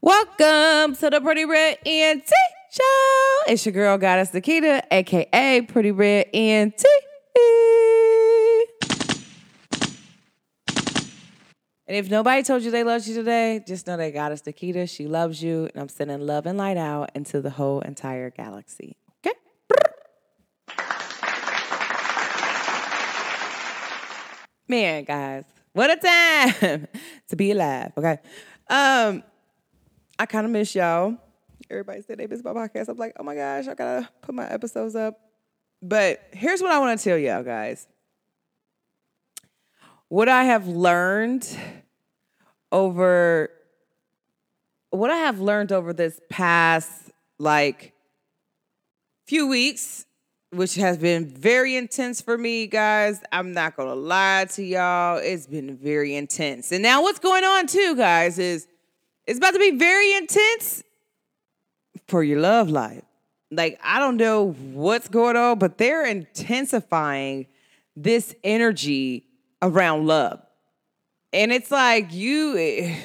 Welcome to the Pretty Red ENT Show. It's your girl, Goddess Nikita, aka Pretty Red ENT. And if nobody told you they loved you today, just know that Goddess Nikita, she loves you, and I'm sending love and light out into the whole entire galaxy. Man, guys, what a time to be alive. Okay. Um, I kind of miss y'all. Everybody said they miss my podcast. I'm like, oh my gosh, I gotta put my episodes up. But here's what I want to tell y'all, guys. What I have learned over what I have learned over this past like few weeks, which has been very intense for me, guys. I'm not gonna lie to y'all. It's been very intense. And now what's going on too, guys, is it's about to be very intense for your love life. Like, I don't know what's going on, but they're intensifying this energy around love. And it's like, you, eh,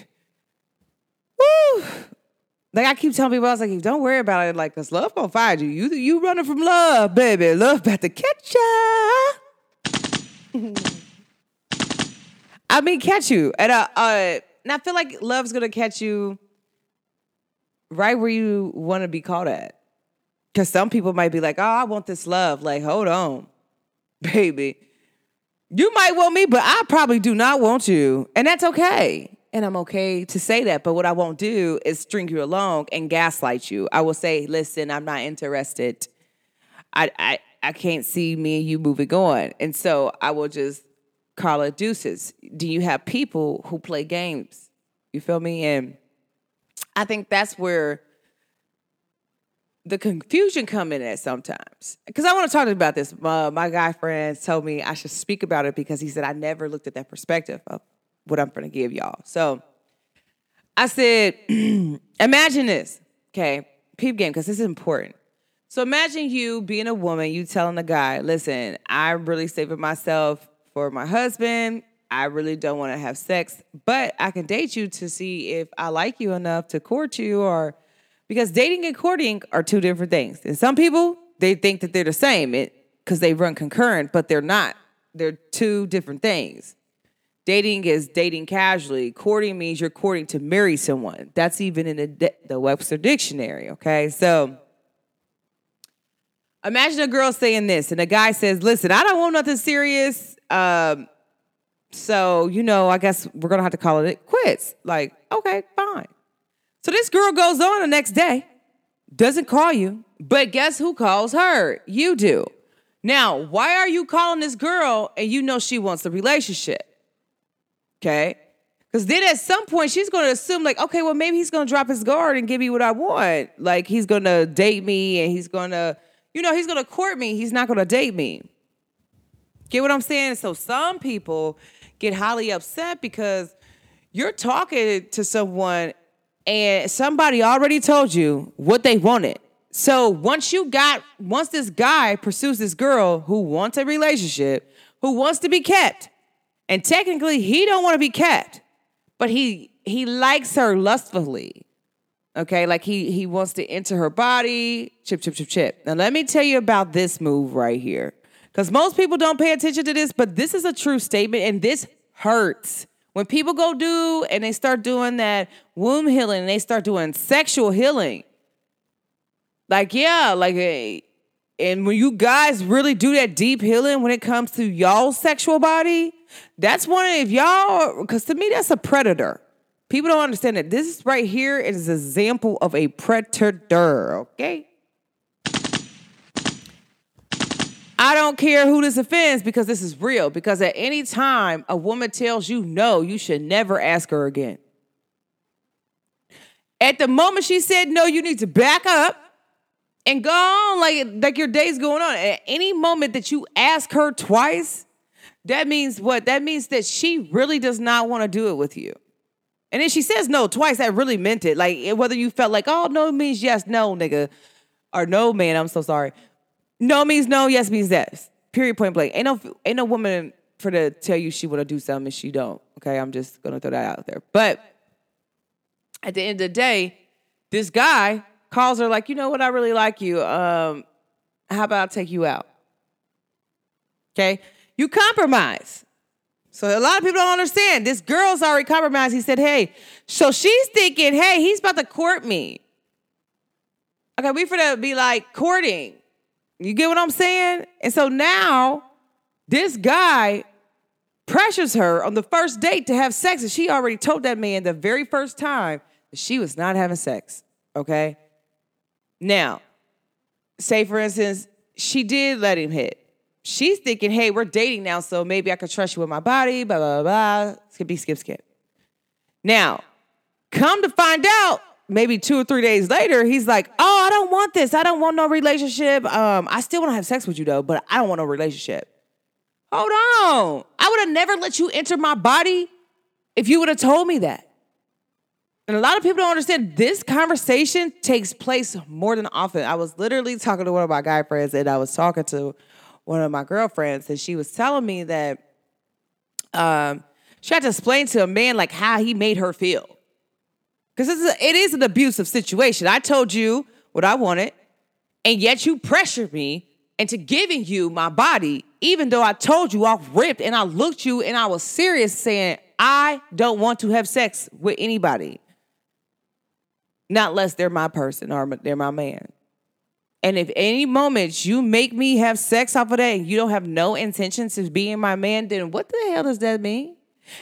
woo. Like I keep telling people, I was like, don't worry about it, like, cause love gonna find you. You you running from love, baby. Love about to catch ya. I mean, catch you. And uh, uh, and I feel like love's gonna catch you right where you want to be caught at. Because some people might be like, oh, I want this love. Like, hold on, baby. You might want me, but I probably do not want you. And that's okay. And I'm okay to say that. But what I won't do is string you along and gaslight you. I will say, listen, I'm not interested. I I, I can't see me and you moving on. And so I will just call it deuces. Do you have people who play games? You feel me? And I think that's where the confusion come in at sometimes. Because I want to talk about this. Uh, my guy friends told me I should speak about it because he said I never looked at that perspective of what I'm to give y'all. So I said, imagine this, okay? Peep game, because this is important. So imagine you being a woman, you telling a guy, listen, I'm really saving myself for my husband. I really don't want to have sex, but I can date you to see if I like you enough to court you or because dating and courting are two different things. And some people, they think that they're the same because they run concurrent, but they're not. They're two different things. Dating is dating casually. Courting means you're courting to marry someone. That's even in the, the Webster Dictionary, okay? So imagine a girl saying this, and a guy says, Listen, I don't want nothing serious. Um, so, you know, I guess we're gonna have to call it quits. Like, okay, fine. So this girl goes on the next day, doesn't call you, but guess who calls her? You do. Now, why are you calling this girl and you know she wants the relationship? Okay. Because then at some point she's going to assume, like, okay, well, maybe he's going to drop his guard and give me what I want. Like, he's going to date me and he's going to, you know, he's going to court me. He's not going to date me. Get what I'm saying? So some people get highly upset because you're talking to someone and somebody already told you what they wanted. So once you got, once this guy pursues this girl who wants a relationship, who wants to be kept, and technically he don't want to be kept, but he he likes her lustfully. Okay, like he he wants to enter her body, chip, chip, chip, chip. Now let me tell you about this move right here. Because most people don't pay attention to this, but this is a true statement, and this hurts. When people go do and they start doing that womb healing and they start doing sexual healing, like, yeah, like, eh, and when you guys really do that deep healing when it comes to y'all sexual body, that's one of, if y'all, because to me, that's a predator. People don't understand that this right here is an example of a predator, okay? I don't care who this offends because this is real. Because at any time a woman tells you no, you should never ask her again. At the moment she said no, you need to back up and go on like, like your day's going on. At any moment that you ask her twice, that means what? That means that she really does not want to do it with you. And then she says no twice, that really meant it. Like whether you felt like, oh, no means yes, no, nigga. Or no, man, I'm so sorry. No means no, yes means yes. Period, point blank. Ain't no ain't no woman for to tell you she want to do something and she don't. Okay, I'm just gonna throw that out there. But at the end of the day, this guy calls her like, you know what, I really like you. Um, how about I take you out? Okay, you compromise. So a lot of people don't understand. This girl's already compromised. He said, hey, so she's thinking, hey, he's about to court me. Okay, we for to be like courting. You get what I'm saying? And so now this guy pressures her on the first date to have sex, and she already told that man the very first time that she was not having sex. Okay. Now, say for instance, she did let him hit. She's thinking, hey, we're dating now, so maybe I could trust you with my body, blah, blah, blah. Skippy, skip, skip. Now, come to find out, maybe two or three days later, he's like, oh, I don't want this. I don't want no relationship. Um, I still want to have sex with you though, but I don't want no relationship. Hold on. I would have never let you enter my body if you would have told me that. And a lot of people don't understand this conversation takes place more than often. I was literally talking to one of my guy friends and I was talking to one of my girlfriends and she was telling me that um, she had to explain to a man like how he made her feel. Because it is an abusive situation. I told you what I wanted, and yet you pressured me into giving you my body, even though I told you off ripped and I looked you and I was serious saying, I don't want to have sex with anybody. Not unless they're my person or they're my man. And if any moment you make me have sex off of that and you don't have no intentions of being my man, then what the hell does that mean?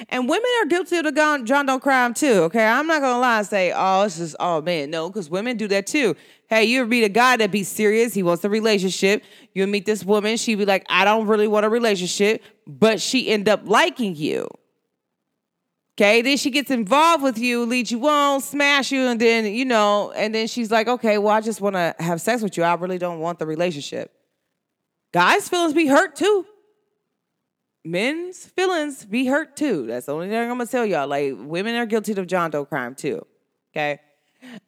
And women are guilty of the John Doe crime too. Okay, I'm not gonna lie and say, oh, it's just oh man, no, because women do that too. Hey, you meet a guy that be serious? He wants a relationship. You meet this woman, she be like, I don't really want a relationship, but she end up liking you. Okay, then she gets involved with you, leads you on, smash you, and then, you know, and then she's like, okay, well, I just want to have sex with you. I really don't want the relationship. Guys' feelings be hurt too. Men's feelings be hurt too. That's the only thing I'm gonna tell y'all. Like, women are guilty of John Doe crime too. Okay.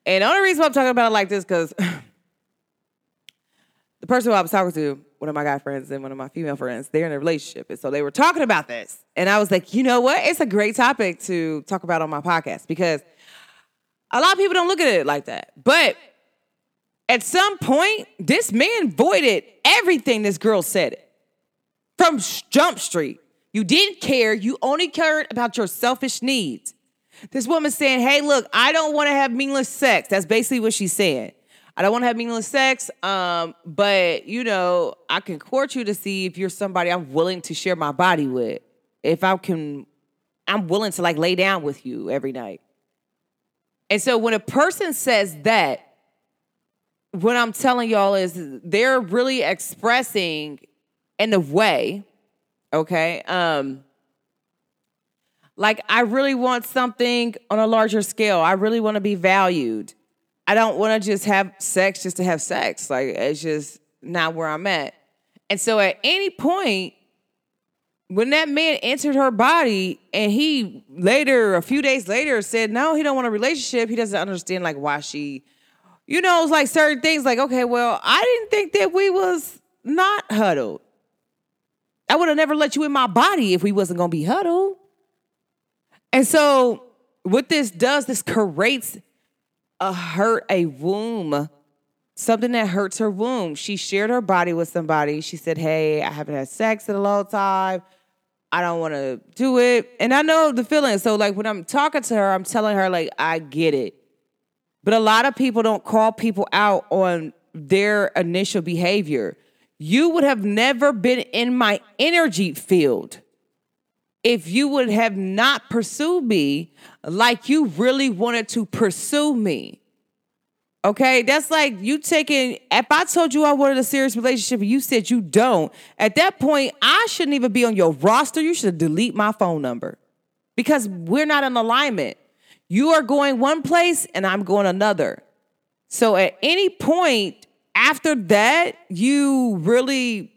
And the only reason why I'm talking about it like this, because the person who I was talking to, one of my guy friends and one of my female friends, they're in a relationship. And so they were talking about this. And I was like, you know what? It's a great topic to talk about on my podcast because a lot of people don't look at it like that. But at some point, this man voided everything this girl said from Jump Street. You didn't care. You only cared about your selfish needs. This woman saying, hey, look, I don't want to have meaningless sex. That's basically what she's saying. I don't want to have meaningless sex, um, but you know, I can court you to see if you're somebody I'm willing to share my body with. If I can, I'm willing to like lay down with you every night. And so when a person says that, what I'm telling y'all is they're really expressing in a way, okay, um, like I really want something on a larger scale. I really want to be valued. I don't want to just have sex just to have sex. Like it's just not where I'm at. And so at any point, when that man entered her body and he later, a few days later, said, no, he don't want a relationship, he doesn't understand like why she, you know, it's like certain things like, okay, well, I didn't think that we was not huddled. I would have never let you in my body if we wasn't gonna be huddled. And so what this does, this creates a hurt a womb, something that hurts her womb. She shared her body with somebody. She said, Hey, I haven't had sex in a long time. I don't want to do it. And I know the feeling. So, like, when I'm talking to her, I'm telling her, like, I get it. But a lot of people don't call people out on their initial behavior. You would have never been in my energy field if you would have not pursued me like you really wanted to pursue me. Okay, that's like you taking. If I told you I wanted a serious relationship and you said you don't, at that point, I shouldn't even be on your roster. You should delete my phone number because we're not in alignment. You are going one place and I'm going another. So at any point after that, you really,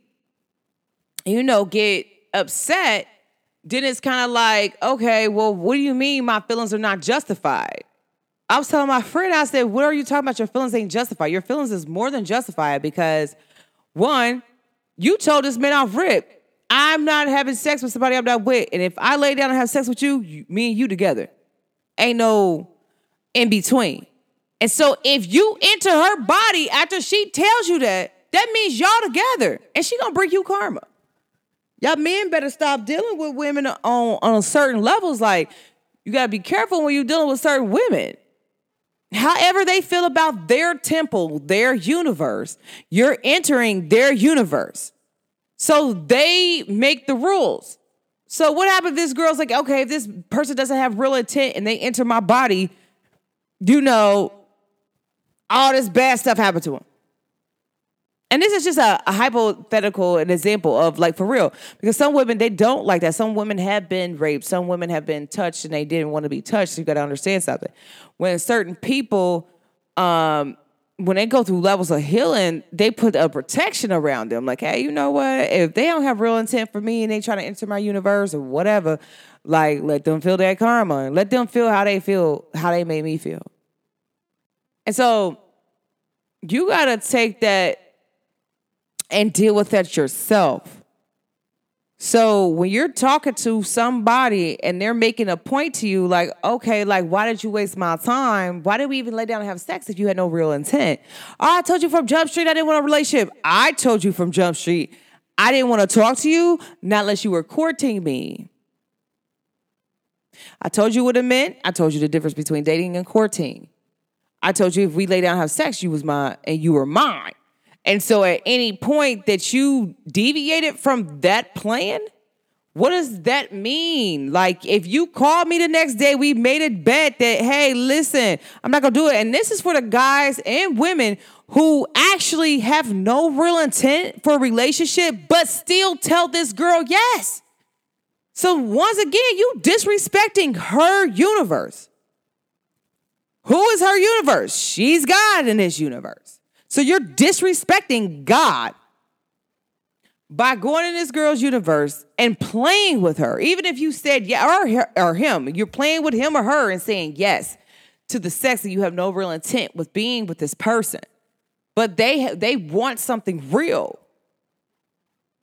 you know, get upset then it's kind of like, okay, well, what do you mean my feelings are not justified? I was telling my friend, I said, what are you talking about? Your feelings ain't justified. Your feelings is more than justified because one, you told this man off rip. I'm not having sex with somebody I'm not with. And if I lay down and have sex with you, you me and you together. Ain't no in between. And so if you enter her body after she tells you that, that means y'all together. And she gonna bring you karma. Y'all men better stop dealing with women on, on certain levels. Like, you gotta be careful when you're dealing with certain women. However, they feel about their temple, their universe, you're entering their universe. So they make the rules. So what happens if this girl's like, okay, if this person doesn't have real intent and they enter my body, you know, all this bad stuff happened to them. And this is just a, a, hypothetical, an example of like for real, because some women they don't like that. Some women have been raped, some women have been touched, and they didn't want to be touched. So you got to understand something. When certain people, um, when they go through levels of healing, they put a protection around them. Like, hey, you know what? If they don't have real intent for me and they try to enter my universe or whatever, like let them feel that karma let them feel how they feel, how they made me feel. And so you gotta take that and deal with that yourself. So when you're talking to somebody and they're making a point to you, like, okay, like, why did you waste my time? Why did we even lay down and have sex if you had no real intent? Oh, I told you from Jump Street I didn't want a relationship. I told you from Jump Street I didn't want to talk to you, not unless you were courting me. I told you what it meant. I told you the difference between dating and courting. I told you if we lay down and have sex, you was mine and you were mine. And so at any point that you deviated from that plan, what does that mean? Like, if you call me the next day, we made a bet that, hey, listen, I'm not gonna do it. And this is for the guys and women who actually have no real intent for a relationship, but still tell this girl yes. So, once again, you disrespecting her universe. Who is her universe? She's God in this universe. So you're disrespecting God by going in this girl's universe and playing with her. Even if you said yeah or, or him, you're playing with him or her and saying yes to the sex and you have no real intent with being with this person. But they they want something real.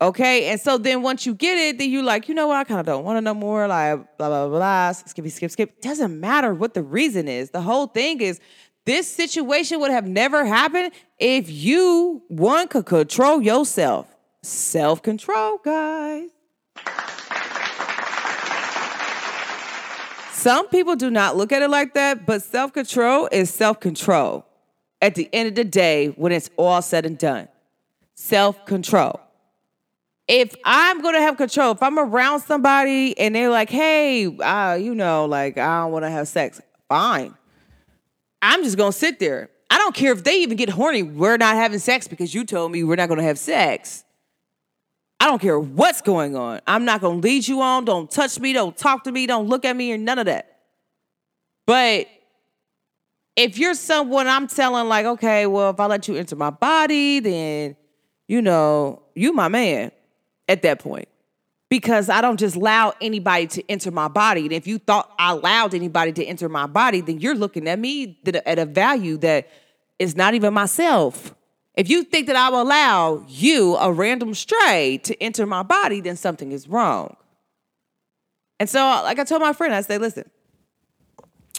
Okay. And so then once you get it, then you're like, you know what? I kind of don't want to know more. Like, blah, blah, blah, blah. Skip, skip, skip. Doesn't matter what the reason is. The whole thing is this situation would have never happened if you, one, could control yourself. Self control, guys. Some people do not look at it like that, but self control is self control at the end of the day when it's all said and done. Self control. If I'm gonna have control, if I'm around somebody and they're like, hey, uh, you know, like, I don't wanna have sex, fine. I'm just gonna sit there. I don't care if they even get horny. We're not having sex because you told me we're not gonna have sex. I don't care what's going on. I'm not gonna lead you on. Don't touch me. Don't talk to me. Don't look at me or none of that. But if you're someone I'm telling, like, okay, well, if I let you enter my body, then you know, you my man at that point because I don't just allow anybody to enter my body. And if you thought I allowed anybody to enter my body, then you're looking at me at a value that is not even myself. If you think that I will allow you, a random stray, to enter my body, then something is wrong. And so, like I told my friend, I said, listen,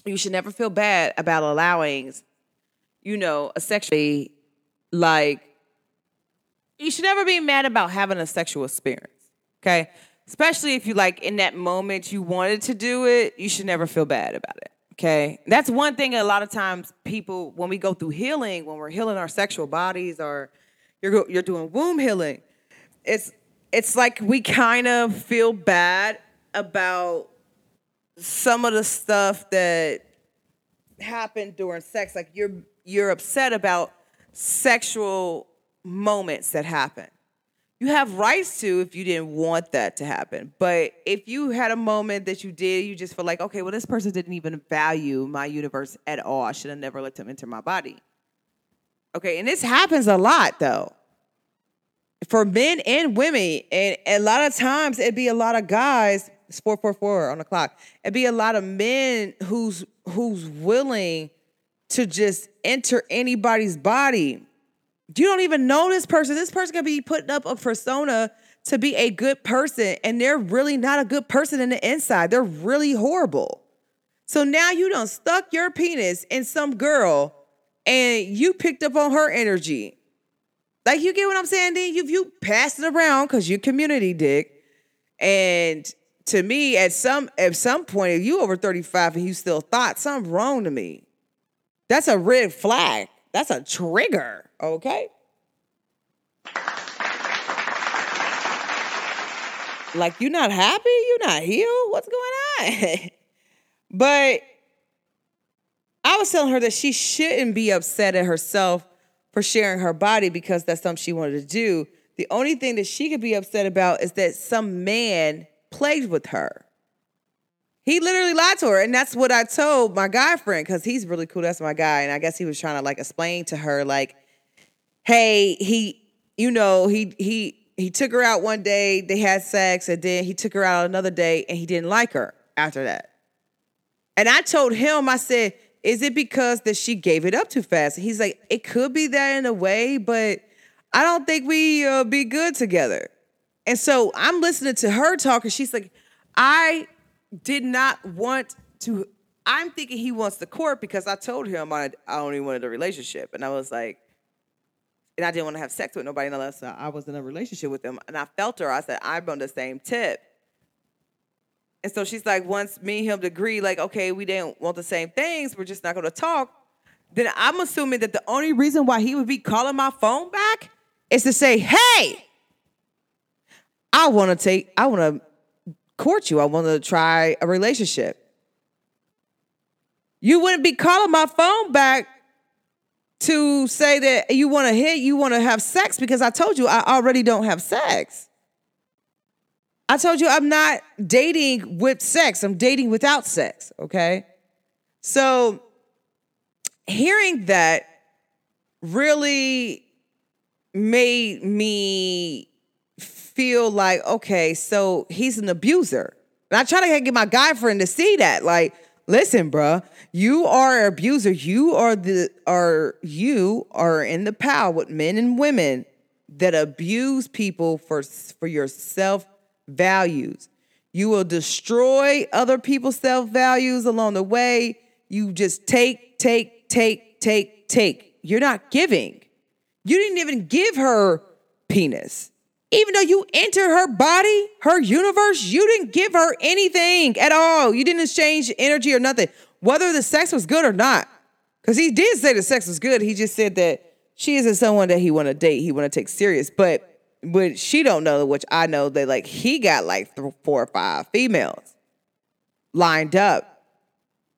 you should never feel bad about allowing, you know, a sexually, like, you should never be mad about having a sexual experience. Okay. Especially if you like in that moment you wanted to do it, you should never feel bad about it. Okay. That's one thing a lot of times people, when we go through healing, when we're healing our sexual bodies or you're, you're doing womb healing, it's, it's like we kind of feel bad about some of the stuff that happened during sex. Like you're, you're upset about sexual moments that happen you have rights to if you didn't want that to happen. But if you had a moment that you did, you just feel like, okay, well, this person didn't even value my universe at all. I should have never let them enter my body. Okay, and this happens a lot though. For men and women, and a lot of times it'd be a lot of guys. It's four four four on the clock. It'd be a lot of men who's who's willing to just enter anybody's body You don't even know this person. This person could be putting up a persona to be a good person, and they're really not a good person in the inside. They're really horrible. So now you done stuck your penis in some girl and you picked up on her energy. Like you get what I'm saying? Then you you passed it around because you're community dick. And to me, at some at some point, if you over 35 and you still thought something wrong to me, that's a red flag. That's a trigger. Okay. Like you're not happy, you're not healed. What's going on? but I was telling her that she shouldn't be upset at herself for sharing her body because that's something she wanted to do. The only thing that she could be upset about is that some man played with her. He literally lied to her. And that's what I told my guy friend, because he's really cool. That's my guy. And I guess he was trying to like explain to her, like, hey, he, you know, he he he took her out one day, they had sex, and then he took her out another day and he didn't like her after that. And I told him, I said, is it because that she gave it up too fast? He's like, it could be that in a way, but I don't think we uh, be good together. And so I'm listening to her talk, and she's like, I did not want to. I'm thinking he wants the court because I told him I, I only wanted a relationship. And I was like, and I didn't want to have sex with nobody unless I was in a relationship with him. And I felt her. I said, I'm on the same tip. And so she's like, once me and him agree, like, okay, we didn't want the same things, we're just not gonna talk. Then I'm assuming that the only reason why he would be calling my phone back is to say, hey, I wanna take, I wanna court you. I wanna try a relationship. You wouldn't be calling my phone back to say that you wanna hit, you wanna have sex because I told you I already don't have sex. I told you I'm not dating with sex, I'm dating without sex, okay? So hearing that really made me feel like, okay, so he's an abuser. And I try to get my guy friend to see that. Like, listen, bruh, you are an abuser. You are the are you are in the power with men and women that abuse people for for your self values. You will destroy other people's self values along the way. You just take, take, take, take, take. You're not giving. You didn't even give her penis. Even though you entered her body, her universe, you didn't give her anything at all. You didn't exchange energy or nothing, whether the sex was good or not. Because he did say the sex was good. He just said that she isn't someone that he want to date, he want to take serious. But but she don't know, which I know that like he got like four or five females lined up.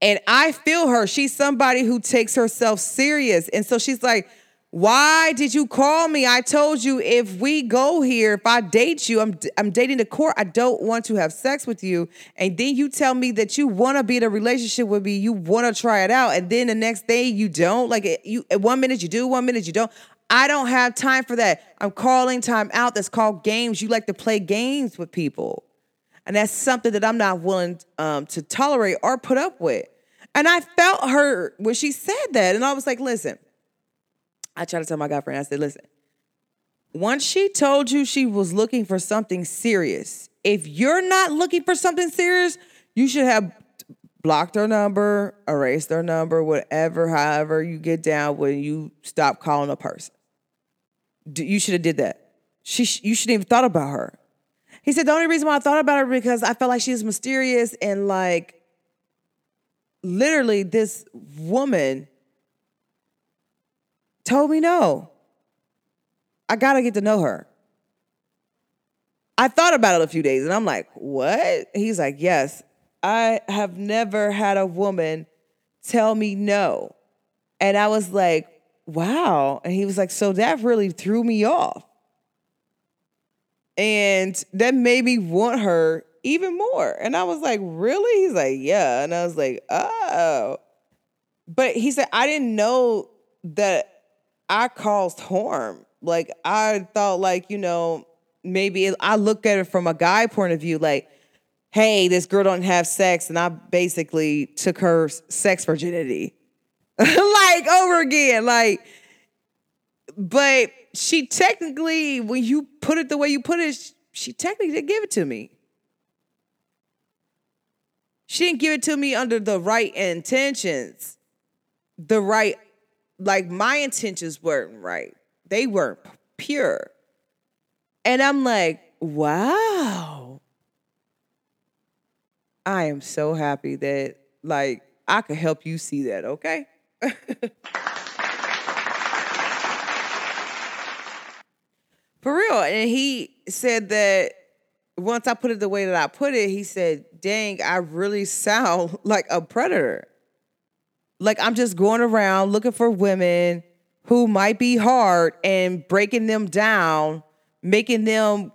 And I feel her. She's somebody who takes herself serious. And so she's like, why did you call me? I told you if we go here, if I date you, I'm I'm dating the court. I don't want to have sex with you. And then you tell me that you want to be in a relationship with me. You want to try it out, and then the next day you don't. Like you, one minute you do, one minute you don't. I don't have time for that. I'm calling time out. That's called games. You like to play games with people. And that's something that I'm not willing um, to tolerate or put up with. And I felt hurt when she said that. And I was like, listen, I tried to tell my guy friend, I said, listen, once she told you she was looking for something serious, if you're not looking for something serious, you should have blocked her number, erased their number, whatever, however you get down when you stop calling a person. You should have did that. She, you shouldn't even thought about her. He said the only reason why I thought about her because I felt like she was mysterious and like literally this woman told me no. I gotta get to know her. I thought about it a few days and I'm like, what? He's like, yes. I have never had a woman tell me no. And I was like, wow. And he was like, so that really threw me off. And that made me want her even more. And I was like, really? He's like, yeah. And I was like, oh. But he said, I didn't know that I caused harm. Like, I thought, like, you know, maybe I look at it from a guy point of view, like, hey, this girl don't have sex, and I basically took her sex virginity. like over again. Like, but she technically, when you put it the way you put it, she technically did give it to me. She didn't give it to me under the right intentions. The right, like my intentions weren't right. They weren't pure. And I'm like, wow. I am so happy that like I could help you see that, okay? For real. And he said that once I put it the way that I put it, he said, dang, I really sound like a predator. Like I'm just going around looking for women who might be hard and breaking them down, making them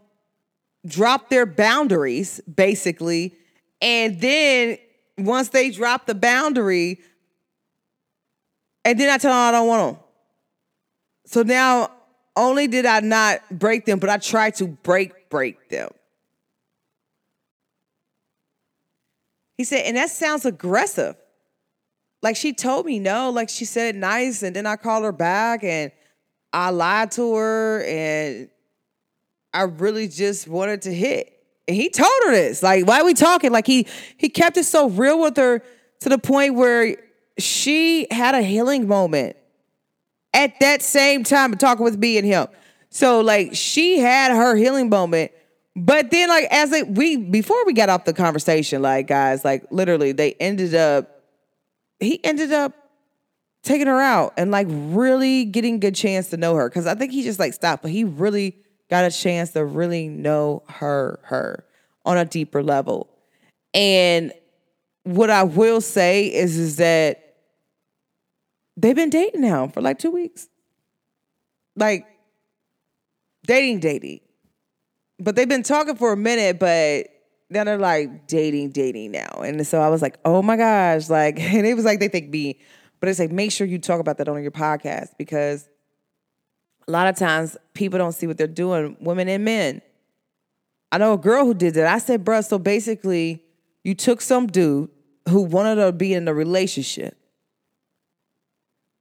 drop their boundaries, basically. And then once they drop the boundary, and then I tell them I don't want them. So now only did I not break them, but I tried to break break them. He said, and that sounds aggressive. Like she told me no, like she said nice, and then I called her back and I lied to her, and I really just wanted to hit. And he told her this. Like, why are we talking? Like he he kept it so real with her to the point where she had a healing moment at that same time talking with me and him. So like she had her healing moment. But then like as it we before we got off the conversation, like guys, like literally they ended up he ended up taking her out and like really getting a good chance to know her. Cause I think he just like stopped, but he really got a chance to really know her, her on a deeper level. And what I will say is, is that they've been dating now for like two weeks. Like dating, dating. But they've been talking for a minute, but then they're like dating, dating now. And so I was like, oh my gosh. Like, and it was like they think me. But it's like, make sure you talk about that on your podcast because a lot of times people don't see what they're doing, women and men. I know a girl who did that. I said, bruh, so basically, you took some dude who wanted to be in a relationship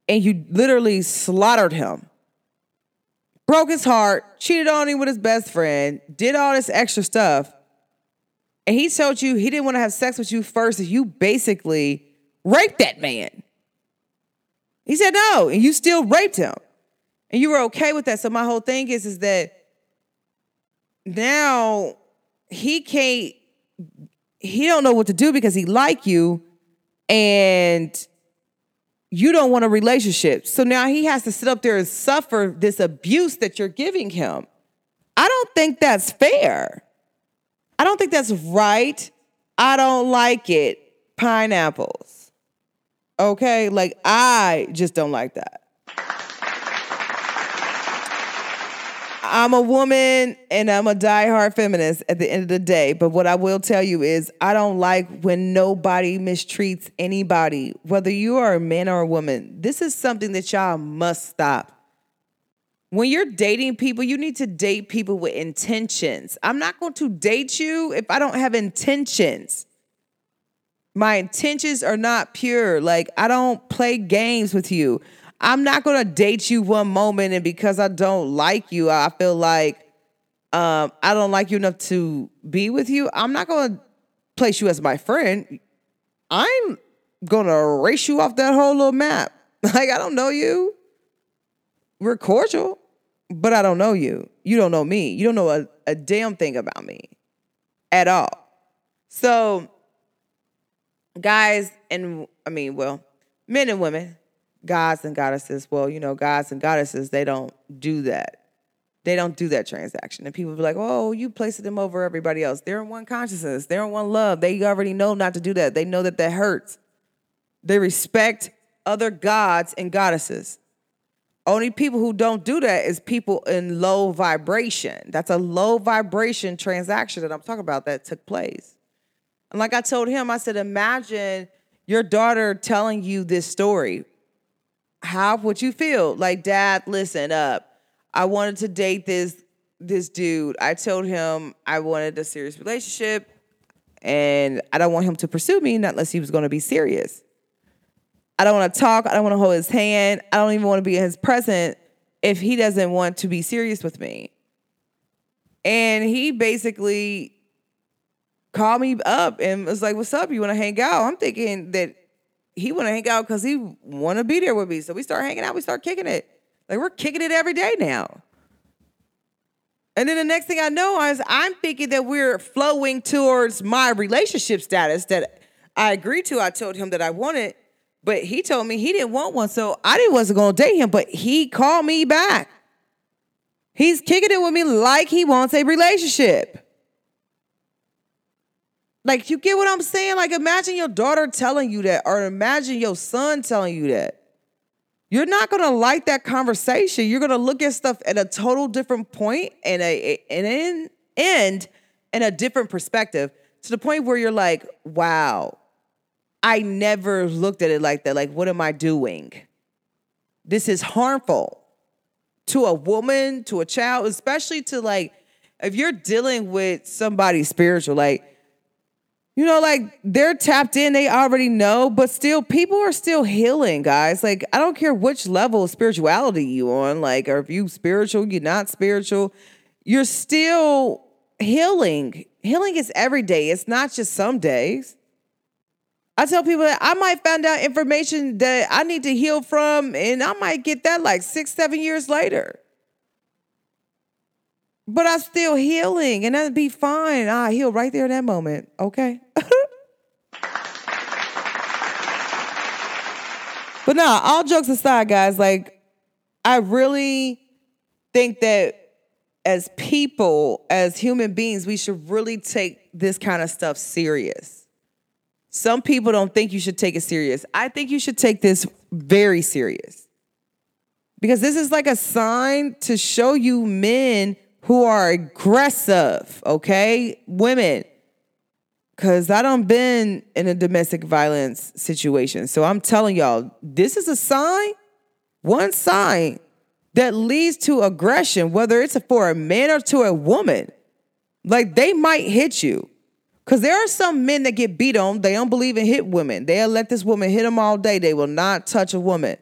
and you literally slaughtered him. Broke his heart, cheated on him with his best friend, did all this extra stuff. And he told you he didn't want to have sex with you first, you basically raped that man. He said no, and you still raped him. And you were okay with that. So my whole thing is, is that now he can't, he don't know what to do because he like you. And you don't want a relationship. So now he has to sit up there and suffer this abuse that you're giving him. I don't think that's fair. I don't think that's right. I don't like it. Pineapples. Okay? Like, I just don't like that. I'm a woman and I'm a diehard feminist at the end of the day. But what I will tell you is, I don't like when nobody mistreats anybody, whether you are a man or a woman. This is something that y'all must stop. When you're dating people, you need to date people with intentions. I'm not going to date you if I don't have intentions. My intentions are not pure. Like, I don't play games with you. I'm not gonna date you one moment and because I don't like you, I feel like um, I don't like you enough to be with you. I'm not gonna place you as my friend. I'm gonna erase you off that whole little map. Like I don't know you. We're cordial, but I don't know you. You don't know me. You don't know a, a damn thing about me at all. So, guys, and I mean, well, men and women, gods and goddesses. Well, you know, gods and goddesses, they don't do that. They don't do that transaction. And people be like, oh, you placed them over everybody else. They're in one consciousness. They're in one love. They already know not to do that. They know that that hurts. They respect other gods and goddesses. Only people who don't do that is people in low vibration. That's a low vibration transaction that I'm talking about that took place. And like I told him, I said, imagine your daughter telling you this story how would you feel? Like, dad, listen up. I wanted to date this this dude. I told him I wanted a serious relationship and I don't want him to pursue me unless he was going to be serious. I don't want to talk. I don't want to hold his hand. I don't even want to be in his presence if he doesn't want to be serious with me. And he basically called me up and was like, "What's up? You want to hang out?" I'm thinking that he want to hang out because he want to be there with me. So we start hanging out. We start kicking it. Like we're kicking it every day now. And then the next thing I know is I'm thinking that we're flowing towards my relationship status that I agreed to. I told him that I wanted, but he told me he didn't want one. So I didn't wasn't gonna date him, but he called me back. He's kicking it with me like he wants a relationship. Like, you get what I'm saying? Like, imagine your daughter telling you that, or imagine your son telling you that. You're not gonna like that conversation. You're gonna look at stuff at a total different point and a and an end in a different perspective to the point where you're like, wow, I never looked at it like that. Like, what am I doing? This is harmful to a woman, to a child, especially to like, if you're dealing with somebody spiritual, like, you know, like they're tapped in, they already know, but still, people are still healing, guys. Like, I don't care which level of spirituality you on, like, or if you spiritual, you're not spiritual, you're still healing. Healing is every day. It's not just some days. I tell people that I might find out information that I need to heal from, and I might get that like six, seven years later. But I'm still healing, and that'd be fine. I heal right there in that moment. Okay. but nah, all jokes aside, guys, like I really think that as people, as human beings, we should really take this kind of stuff serious. Some people don't think you should take it serious. I think you should take this very serious. Because this is like a sign to show you men who are aggressive, okay? Women. Cause I don't been in a domestic violence situation. So I'm telling y'all, this is a sign, one sign that leads to aggression, whether it's for a man or to a woman. Like they might hit you. Because there are some men that get beat on. They don't believe in hit women. They'll let this woman hit them all day. They will not touch a woman.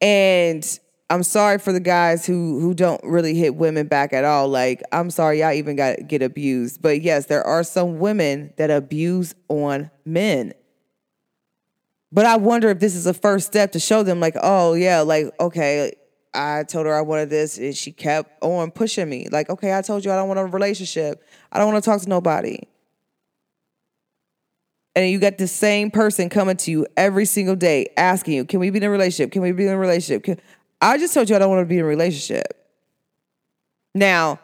And I'm sorry for the guys who who don't really hit women back at all. Like I'm sorry y'all even got get abused. But yes, there are some women that abuse on men. But I wonder if this is a first step to show them like, oh yeah, like okay, I told her I wanted this and she kept on pushing me. Like, okay, I told you I don't want a relationship. I don't want to talk to nobody. And you got the same person coming to you every single day asking you, can we be in a relationship? Can we be in a relationship? Can... I just told you I don't want to be in a relationship. Now,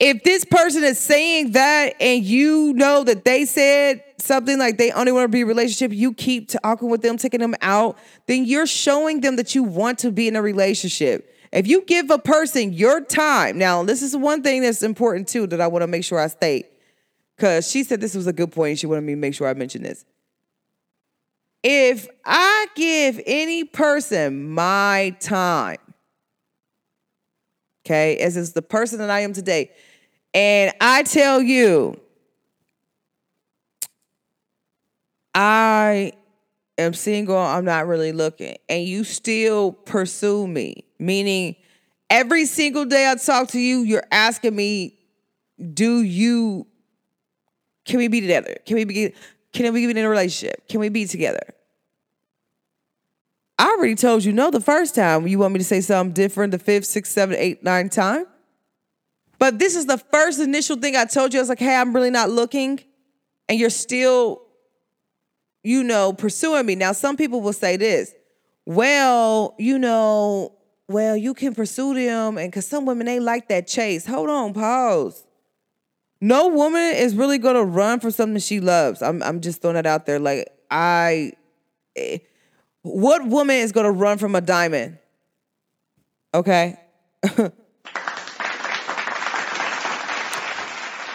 if this person is saying that and you know that they said something like they only want to be in a relationship, you keep talking with them, taking them out, then you're showing them that you want to be in a relationship. If you give a person your time, now this is one thing that's important too that I want to make sure I state. Because she said this was a good point. She wanted me to make sure I mention this. If I give any person my time, okay, as is the person that I am today, and I tell you, I am single, I'm not really looking, and you still pursue me, meaning every single day I talk to you, you're asking me, do you, can we be together? Can we be, can we be in a relationship? Can we be together? I already told you no the first time. You want me to say something different the fifth, sixth, seventh, eighth, ninth time? But this is the first initial thing I told you. I was like, hey, I'm really not looking. And you're still you know, pursuing me. Now, some people will say this, well, you know, well, you can pursue them, and because some women, they like that chase. Hold on, pause. No woman is really gonna run for something she loves. I'm, I'm just throwing that out there. Like, I, eh, what woman is gonna run from a diamond? Okay.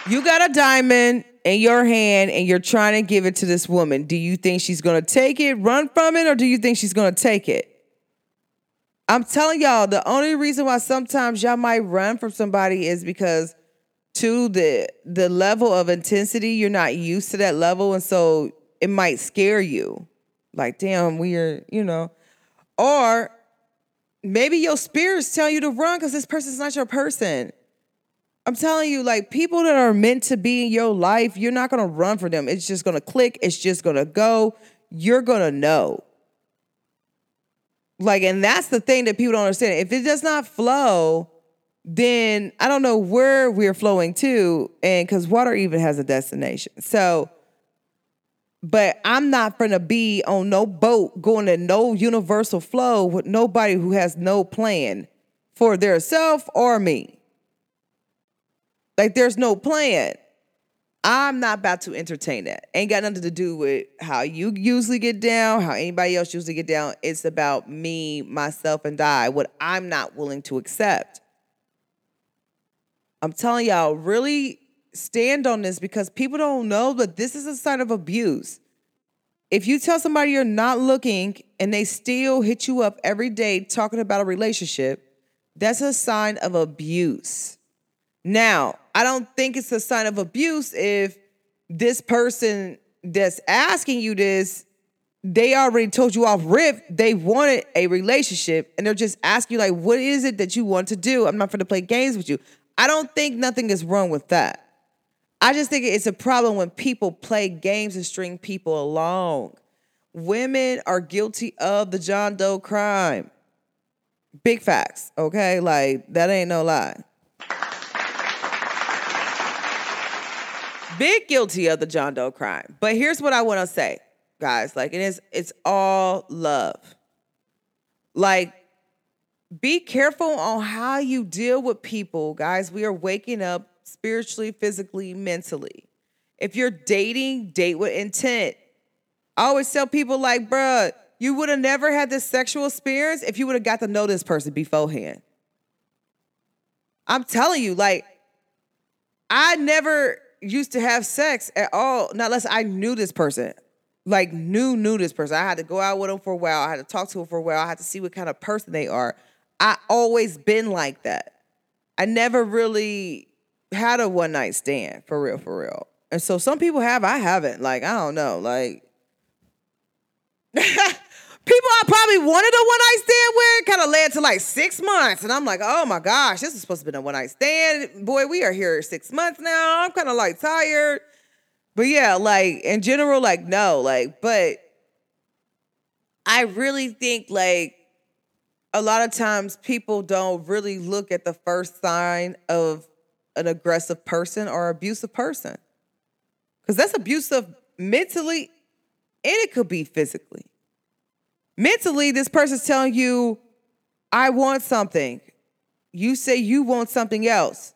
you got a diamond in your hand and you're trying to give it to this woman, do you think she's going to take it, run from it, or do you think she's going to take it? I'm telling y'all, the only reason why sometimes y'all might run from somebody is because to the the level of intensity, you're not used to that level, and so it might scare you. Like, damn, we're, you know, or maybe your spirits tell you to run because this person's not your person. I'm telling you, like people that are meant to be in your life, you're not gonna run for them. It's just gonna click, it's just gonna go. You're gonna know. Like, and that's the thing that people don't understand. If it does not flow, then I don't know where we're flowing to, and because water even has a destination. So, but I'm not gonna be on no boat going to no universal flow with nobody who has no plan for their self or me. Like, there's no plan. I'm not about to entertain that. Ain't got nothing to do with how you usually get down, how anybody else usually get down. It's about me, myself, and I, what I'm not willing to accept. I'm telling y'all, really stand on this because people don't know that this is a sign of abuse. If you tell somebody you're not looking and they still hit you up every day talking about a relationship, that's a sign of abuse. Now, I don't think it's a sign of abuse if this person that's asking you this, they already told you off rip they wanted a relationship and they're just asking you like, what is it that you want to do? I'm not going to play games with you. I don't think nothing is wrong with that. I just think it's a problem when people play games and string people along. Women are guilty of the John Doe crime. Big facts, okay? Like, that ain't no lie. Big guilty of the John Doe crime. But here's what I want to say, guys. Like, it is, it's all love. Like, be careful on how you deal with people, guys. We are waking up spiritually, physically, mentally. If you're dating, date with intent. I always tell people, like, bruh, you would have never had this sexual experience if you would have got to know this person beforehand. I'm telling you, like, I never used to have sex at all, not unless I knew this person. Like, knew, knew this person. I had to go out with them for a while. I had to talk to them for a while. I had to see what kind of person they are. I always been like that. I never really had a one night stand for real, for real. And so some people have, I haven't. Like, I don't know. Like, people I probably wanted a one night stand with kind of led to like six months. And I'm like, oh my gosh, this is supposed to be a one night stand. Boy, we are here six months now. I'm kind of like tired. But yeah, like in general, like, no, like, but I really think like a lot of times people don't really look at the first sign of an aggressive person or abusive person. Because that's abusive mentally and it could be physically. Mentally, this person's telling you, I want something. You say you want something else.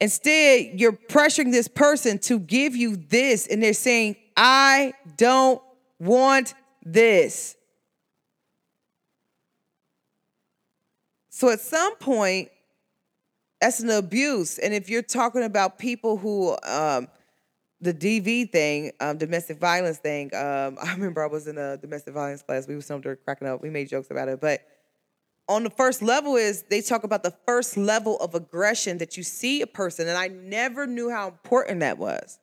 Instead, you're pressuring this person to give you this, and they're saying, I don't want this. So at some point, that's an abuse. And if you're talking about people who, um, the DV thing, um, domestic violence thing, um, I remember I was in a domestic violence class. We were somewhere cracking up. We made jokes about it. But on the first level is they talk about the first level of aggression that you see a person. And I never knew how important that was.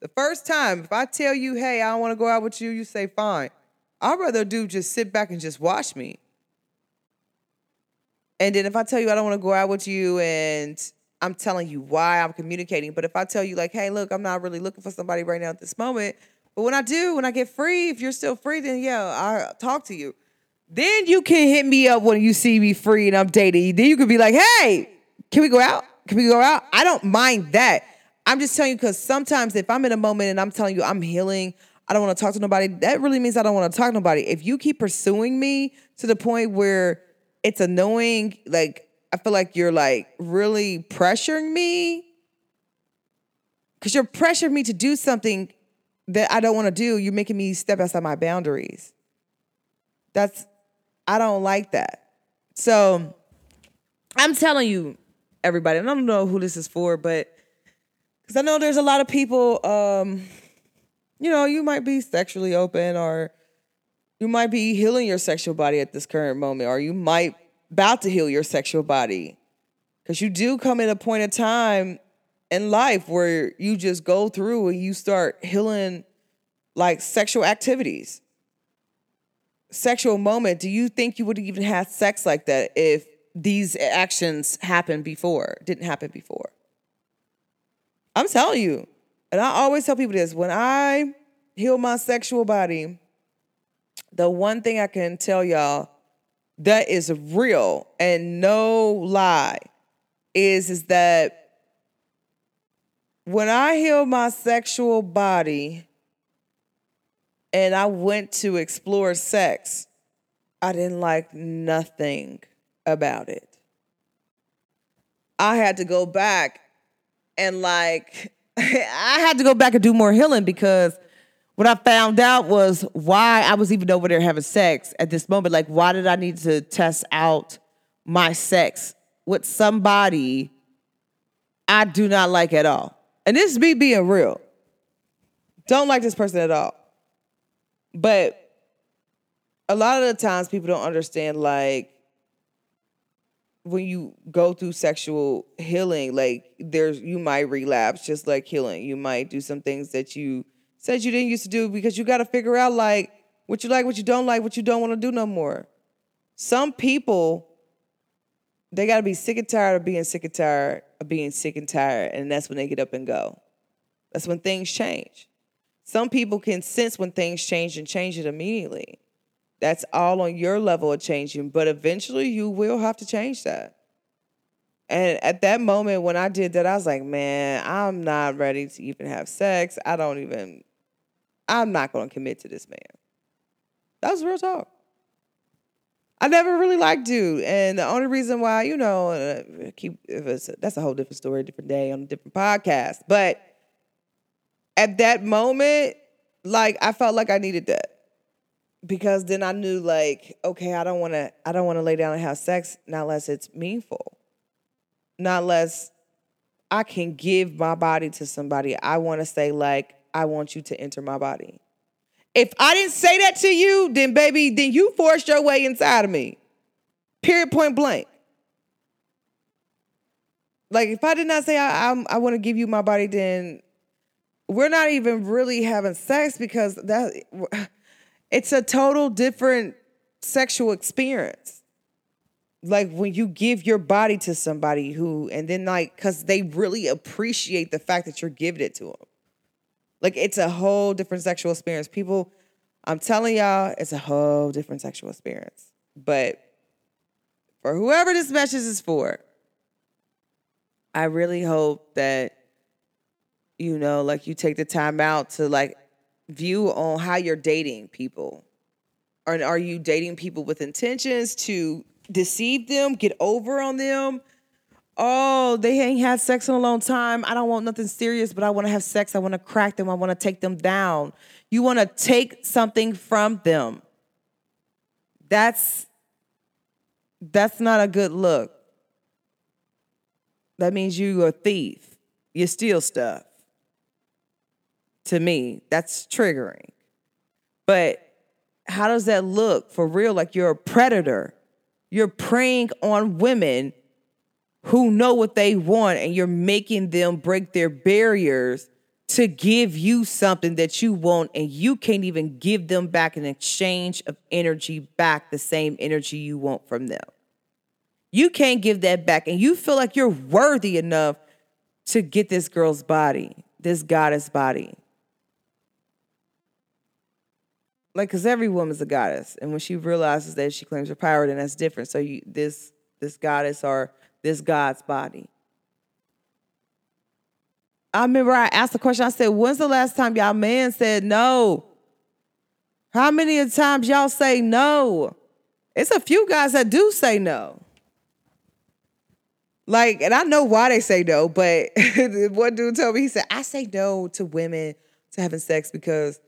The first time, if I tell you, hey, I don't want to go out with you, you say, fine. I'd rather do just sit back and just watch me. And then if I tell you I don't want to go out with you and I'm telling you why I'm communicating, but if I tell you like, hey, look, I'm not really looking for somebody right now at this moment, but when I do, when I get free, if you're still free, then yeah, I'll talk to you. Then you can hit me up when you see me free and I'm dating. Then you could be like, hey, can we go out? Can we go out? I don't mind that. I'm just telling you because sometimes if I'm in a moment and I'm telling you I'm healing, I don't want to talk to nobody, that really means I don't want to talk to nobody. If you keep pursuing me to the point where it's annoying. Like, I feel like you're like really pressuring me because you're pressuring me to do something that I don't want to do. You're making me step outside my boundaries. That's, I don't like that. So I'm telling you, everybody, and I don't know who this is for, but because I know there's a lot of people, um, you know, you might be sexually open or you might be healing your sexual body at this current moment, or you might about to heal your sexual body. Because you do come at a point of time in life where you just go through and you start healing like sexual activities. sexual moment, do you think you would even have sex like that if these actions happened before, didn't happen before? I'm telling you. And I always tell people this when I heal my sexual body, the one thing I can tell y'all that is real and no lie is is that when I healed my sexual body and I went to explore sex, I didn't like nothing about it. I had to go back and like I had to go back and do more healing because what I found out was why I was even over there having sex at this moment. Like, why did I need to test out my sex with somebody I do not like at all? And this is me being real. Don't like this person at all. But a lot of the times people don't understand, like, when you go through sexual healing, like there's you might relapse just like healing. You might do some things that you said you didn't used to do because you got to figure out like what you like, what you don't like, what you don't want to do no more. Some people they got to be sick and tired of being sick and tired of being sick and tired, and that's when they get up and go. That's when things change. Some people can sense when things change and change it immediately. That's all on your level of changing, but eventually you will have to change that. And at that moment when I did that, I was like, man, I'm not ready to even have sex. I don't even, I'm not going to commit to this man. That was real talk. I never really liked dude, and the only reason why, you know, uh, keep that's a whole different story, different day on a different podcast. But at that moment, like I felt like I needed that because then I knew like, okay, I don't want to I don't want to lay down and have sex not unless it's meaningful. Not unless I can give my body to somebody. I want to say like, I want you to enter my body. If I didn't say that to you, then baby, then you forced your way inside of me. Period point blank. Like if I did not say I I, I want to give you my body, then we're not even really having sex because that it's a total different sexual experience. Like when you give your body to somebody who, and then like, cause they really appreciate the fact that you're giving it to them. Like it's a whole different sexual experience. People, I'm telling y'all, it's a whole different sexual experience. But for whoever this message is for, I really hope that, you know, like you take the time out to like view on how you're dating people. Or are you dating people with intentions to deceive them, get over on them? Oh, they ain't had sex in a long time. I don't want nothing serious, but I want to have sex. I want to crack them. I want to take them down. You want to take something from them. That's that's not a good look. That means you a thief. You steal stuff to me. That's triggering. But how does that look for real? Like you're a predator. You're preying on women who know what they want and you're making them break their barriers to give you something that you want and you can't even give them back an exchange of energy back the same energy you want from them. You can't give that back and you feel like you're worthy enough to get this girl's body, this goddess body. like because every woman's a goddess and when she realizes that she claims her power then that's different so you this this goddess or this god's body. I remember i asked the question. I said when's the last time y'all man said no? How many times y'all say no? It's a few guys that do say no. Like and i know why they say no but one dude told me he said i say no to women to having sex because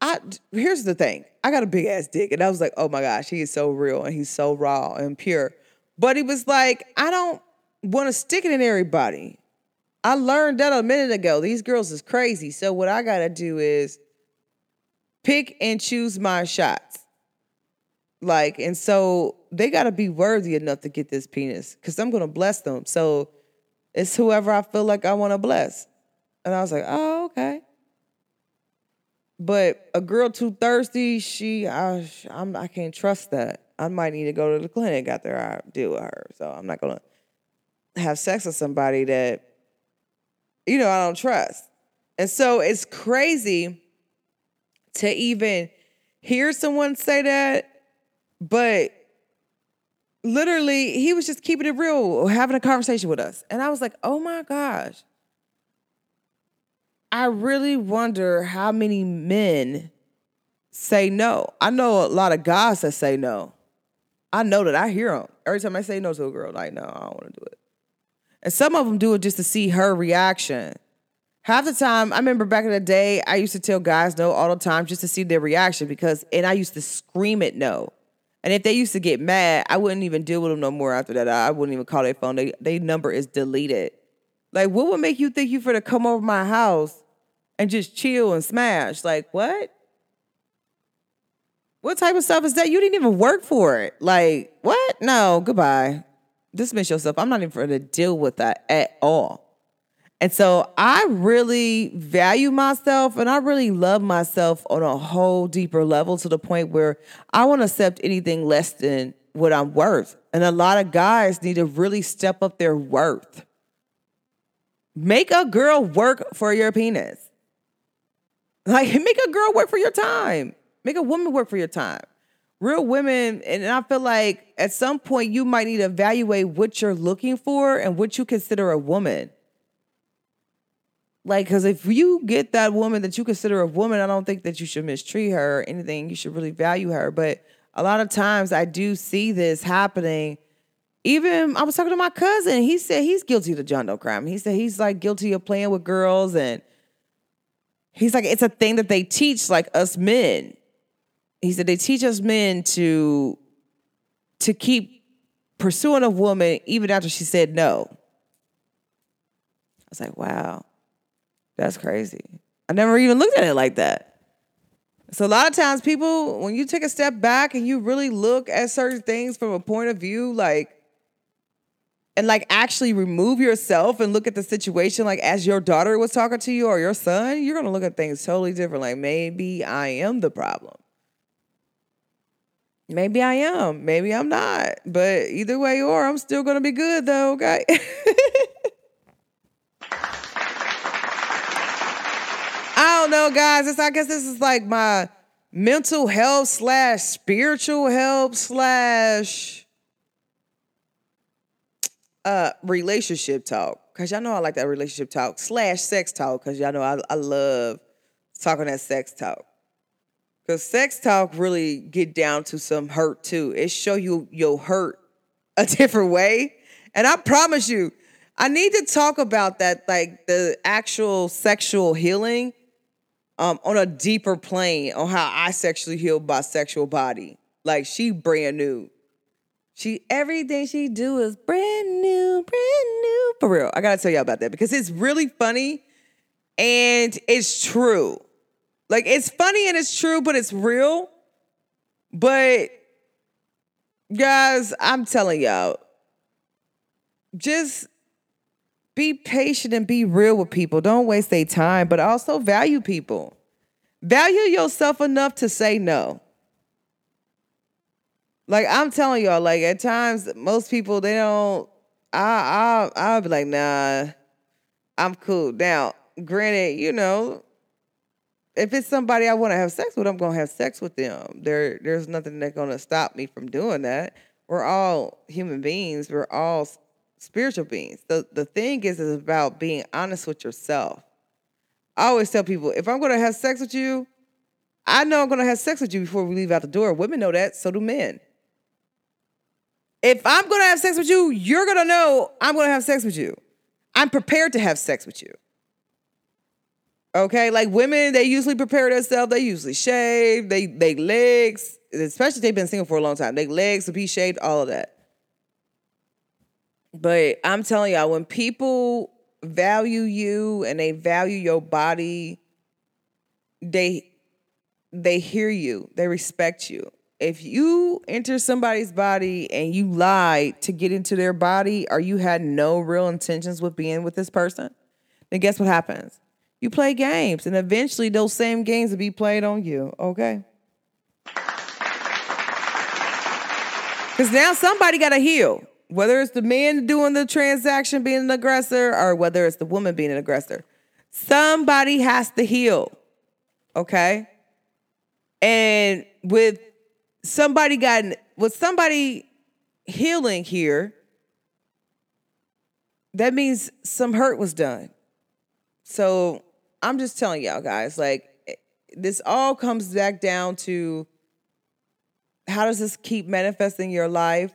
I here's the thing. I got a big ass dick, and I was like, oh my gosh, he is so real and he's so raw and pure. But he was like, I don't want to stick it in everybody. I learned that a minute ago. These girls is crazy. So what I gotta do is pick and choose my shots. Like, and so they gotta be worthy enough to get this penis because I'm gonna bless them. So it's whoever I feel like I want to bless. And I was like, oh, okay. But a girl too thirsty, she I I'm I can't trust that. I might need to go to the clinic after I deal with her. So I'm not gonna have sex with somebody that you know I don't trust. And so it's crazy to even hear someone say that, but literally he was just keeping it real, having a conversation with us. And I was like, oh my gosh. I really wonder how many men say no. I know a lot of guys that say no. I know that I hear them every time I say no to a girl. Like, no, I don't want to do it. And some of them do it just to see her reaction. Half the time, I remember back in the day, I used to tell guys no all the time just to see their reaction because, and I used to scream it no. And if they used to get mad, I wouldn't even deal with them no more after that. I wouldn't even call their phone. They, their number is deleted. Like, what would make you think you for to come over my house and just chill and smash? Like, what? What type of stuff is that? You didn't even work for it. Like, what? No, goodbye. Dismiss yourself. I'm not even going to deal with that at all. And so I really value myself and I really love myself on a whole deeper level to the point where I won't accept anything less than what I'm worth. And a lot of guys need to really step up their worth. Make a girl work for your penis. Like, make a girl work for your time. Make a woman work for your time. Real women, and I feel like at some point you might need to evaluate what you're looking for and what you consider a woman like, because if you get that woman that you consider a woman, I don't think that you should mistreat her or anything. You should really value her. But a lot of times I do see this happening. Even I was talking to my cousin. He said he's guilty of the John Doe crime. He said he's like guilty of playing with girls. And he's like, it's a thing that they teach like us men. He said they teach us men to to keep pursuing a woman even after she said no. I was like, wow. That's crazy. I never even looked at it like that. So a lot of times people, when you take a step back and you really look at certain things from a point of view, like, and like actually remove yourself and look at the situation like as your daughter was talking to you or your son, you're gonna look at things totally different. Like maybe I am the problem. Maybe I am. Maybe I'm not. But either way or I'm still gonna be good though, okay? I don't know, guys. It's, I guess this is like my mental health slash spiritual health slash uh relationship talk. Cause y'all know I like that relationship talk slash sex talk. Cause y'all know I, I love talking that sex talk. Cause sex talk really get down to some hurt too. It show you your hurt a different way. And I promise you, I need to talk about that, like the actual sexual healing um, on a deeper plane on how I sexually heal my sexual body. Like she brand new. She everything she do is brand new, brand new. For real. I gotta tell y'all about that because it's really funny and it's true. Like it's funny and it's true, but it's real. But guys, I'm telling y'all, just be patient and be real with people. Don't waste their time, but also value people. Value yourself enough to say no. Like I'm telling y'all, like at times most people they don't. I I I'll be like, nah, I'm cool. Now, granted, you know, if it's somebody I want to have sex with, I'm gonna have sex with them. There, there's nothing that's gonna stop me from doing that. We're all human beings. We're all spiritual beings. The the thing is is about being honest with yourself. I always tell people if I'm gonna have sex with you, I know I'm gonna have sex with you before we leave out the door. Women know that, so do men. If I'm gonna have sex with you, you're gonna know I'm gonna have sex with you. I'm prepared to have sex with you. Okay, like women, they usually prepare themselves. They usually shave. They they legs, especially they've been single for a long time. They legs to be shaved, all of that. But I'm telling y'all, when people value you and they value your body, they they hear you, they respect you. If you enter somebody's body and you lie to get into their body or you had no real intentions with being with this person, then guess what happens? You play games, and eventually those same games will be played on you, okay? Because now somebody got to heal. Whether it's the man doing the transaction being an aggressor or whether it's the woman being an aggressor, somebody has to heal, okay? And with somebody gotten, with somebody healing here, that means some hurt was done. So I'm just telling y'all guys, like, eh, this all comes back down to how does this keep manifesting your life?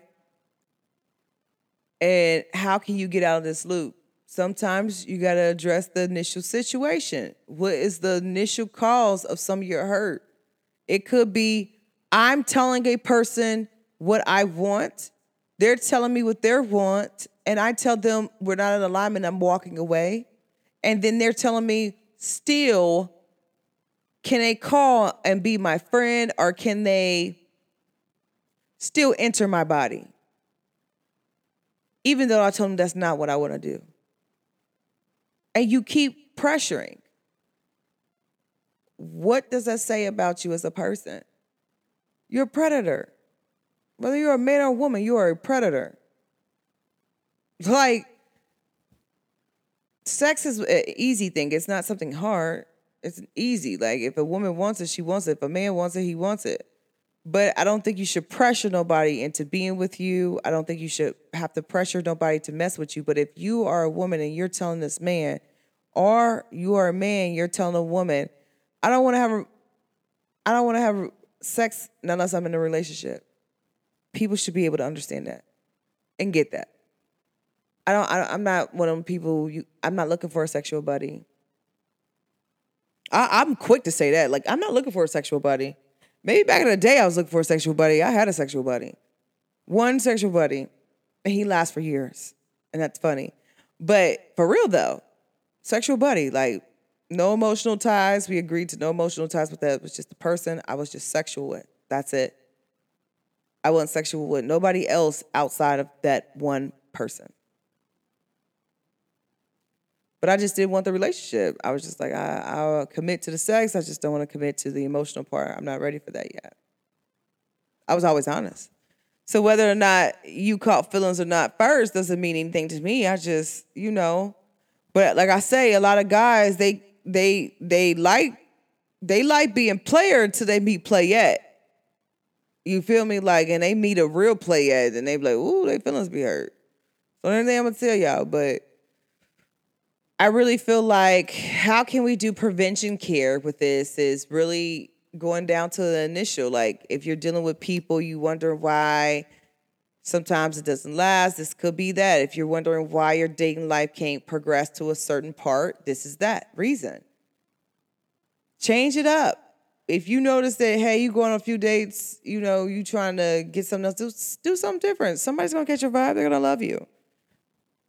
And how can you get out of this loop? Sometimes you got to address the initial situation. What is the initial cause of some of your hurt? It could be I'm telling a person what I want, they're telling me what they want, and I tell them we're not in alignment, I'm walking away. And then they're telling me, still, can they call and be my friend or can they still enter my body? Even though I told them that's not what I want to do. And you keep pressuring. What does that say about you as a person? You're a predator. Whether you're a man or a woman, you are a predator. Like, sex is an easy thing. It's not something hard. It's easy. Like, if a woman wants it, she wants it. If a man wants it, he wants it. But I don't think you should pressure nobody into being with you. I don't think you should have to pressure nobody to mess with you. But if you are a woman and you're telling this man, or you are a man, you're telling a woman, I don't want to have, I don't want to have sex unless I'm in a relationship. People should be able to understand that and get that. I don't. I, am not one of them people. You, I'm not looking for a sexual buddy. I, I'm quick to say that. Like, I'm not looking for a sexual buddy. Maybe back in the day, I was looking for a sexual buddy. I had a sexual buddy, one sexual buddy, and he lasts for years, and that's funny. But for real though, sexual buddy, like no emotional ties. We agreed to no emotional ties with that. It was just the person I was just sexual with. That's it. I wasn't sexual with nobody else outside of that one person. But I just didn't want the relationship. I was just like, I, I'll commit to the sex. I just don't want to commit to the emotional part. I'm not ready for that yet. I was always honest. So whether or not you caught feelings or not first doesn't mean anything to me. I just, you know, but like I say, a lot of guys they they they like they like being player until they meet playette. You feel me? Like, and they meet a real playette, and they be like, "Ooh, they feelings be hurt." So anything I'm gonna tell y'all, but I really feel like how can we do prevention care with this is really going down to the initial. Like if you're dealing with people, you wonder why sometimes it doesn't last. This could be that. If you're wondering why your dating life can't progress to a certain part, this is that reason. Change it up. If you notice that, hey, you go on a few dates, you know, you trying to get something else, do, do something different. Somebody's gonna catch your vibe, they're gonna love you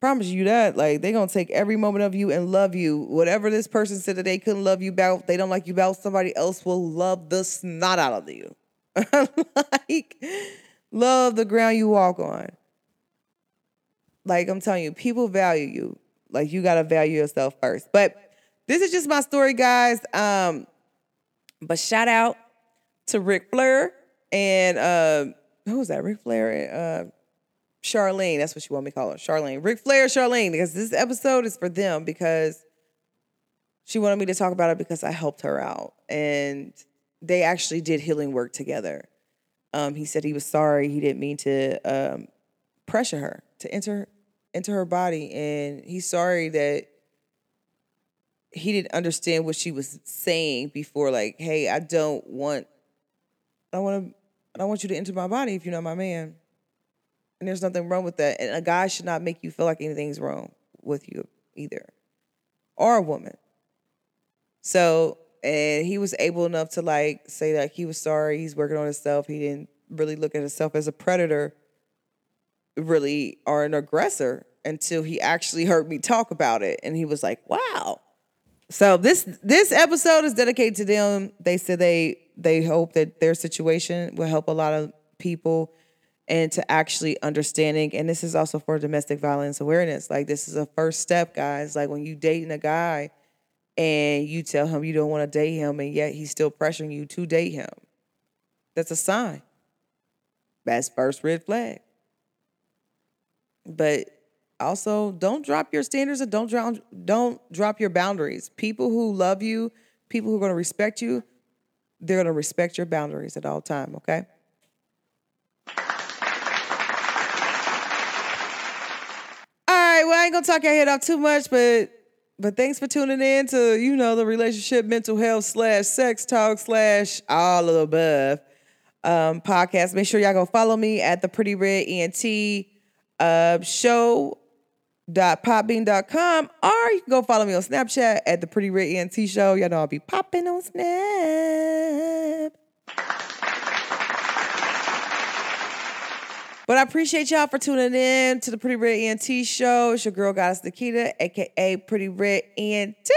promise you that. Like they gonna take every moment of you and love you. Whatever this person said that they couldn't love you about, they don't like you about, somebody else will love the snot out of you. like love the ground you walk on. Like I'm telling you, people value you. Like you gotta value yourself first. But this is just my story, guys. Um, but shout out to Ric Flair and uh, who was that? Ric Flair and uh, Charlene. That's what she want me to call her. Charlene. Ric Flair, Charlene, because this episode is for them because she wanted me to talk about it because I helped her out. And they actually did healing work together. Um, he said he was sorry. He didn't mean to um, pressure her to enter into her body. And he's sorry that he didn't understand what she was saying before, like, hey, I don't want I want to I don't want you to enter my body if you're not my man. And there's nothing wrong with that. And a guy should not make you feel like anything's wrong with you either, or a woman. So, and he was able enough to like say that he was sorry. He's working on himself. He didn't really look at himself as a predator, really, or an aggressor until he actually heard me talk about it. And he was like, wow. So this this episode is dedicated to them. They said they they hope that their situation will help a lot of people and to actually understanding and this is also for domestic violence awareness like this is a first step guys like when you dating a guy and you tell him you don't want to date him, and yet he's still pressuring you to date him. That's a sign. That's first red flag. But also, don't drop your standards and don't don't drop your boundaries. People who love you, people who are going to respect you, they're going to respect your boundaries at all time, okay? All right, well, I ain't gonna talk your head off too much, but but thanks for tuning in to you know the relationship, mental health slash sex talk slash all of the above um, podcast. Make sure y'all go follow me at the Pretty Red ENT uh, show podbean.com or you can go follow me on Snapchat at the Pretty Red ENT show. Y'all know I'll be popping on Snap. But I appreciate y'all for tuning in to the Pretty Red ENT show. It's your girl goddess Nikita, aka Pretty Red ENT.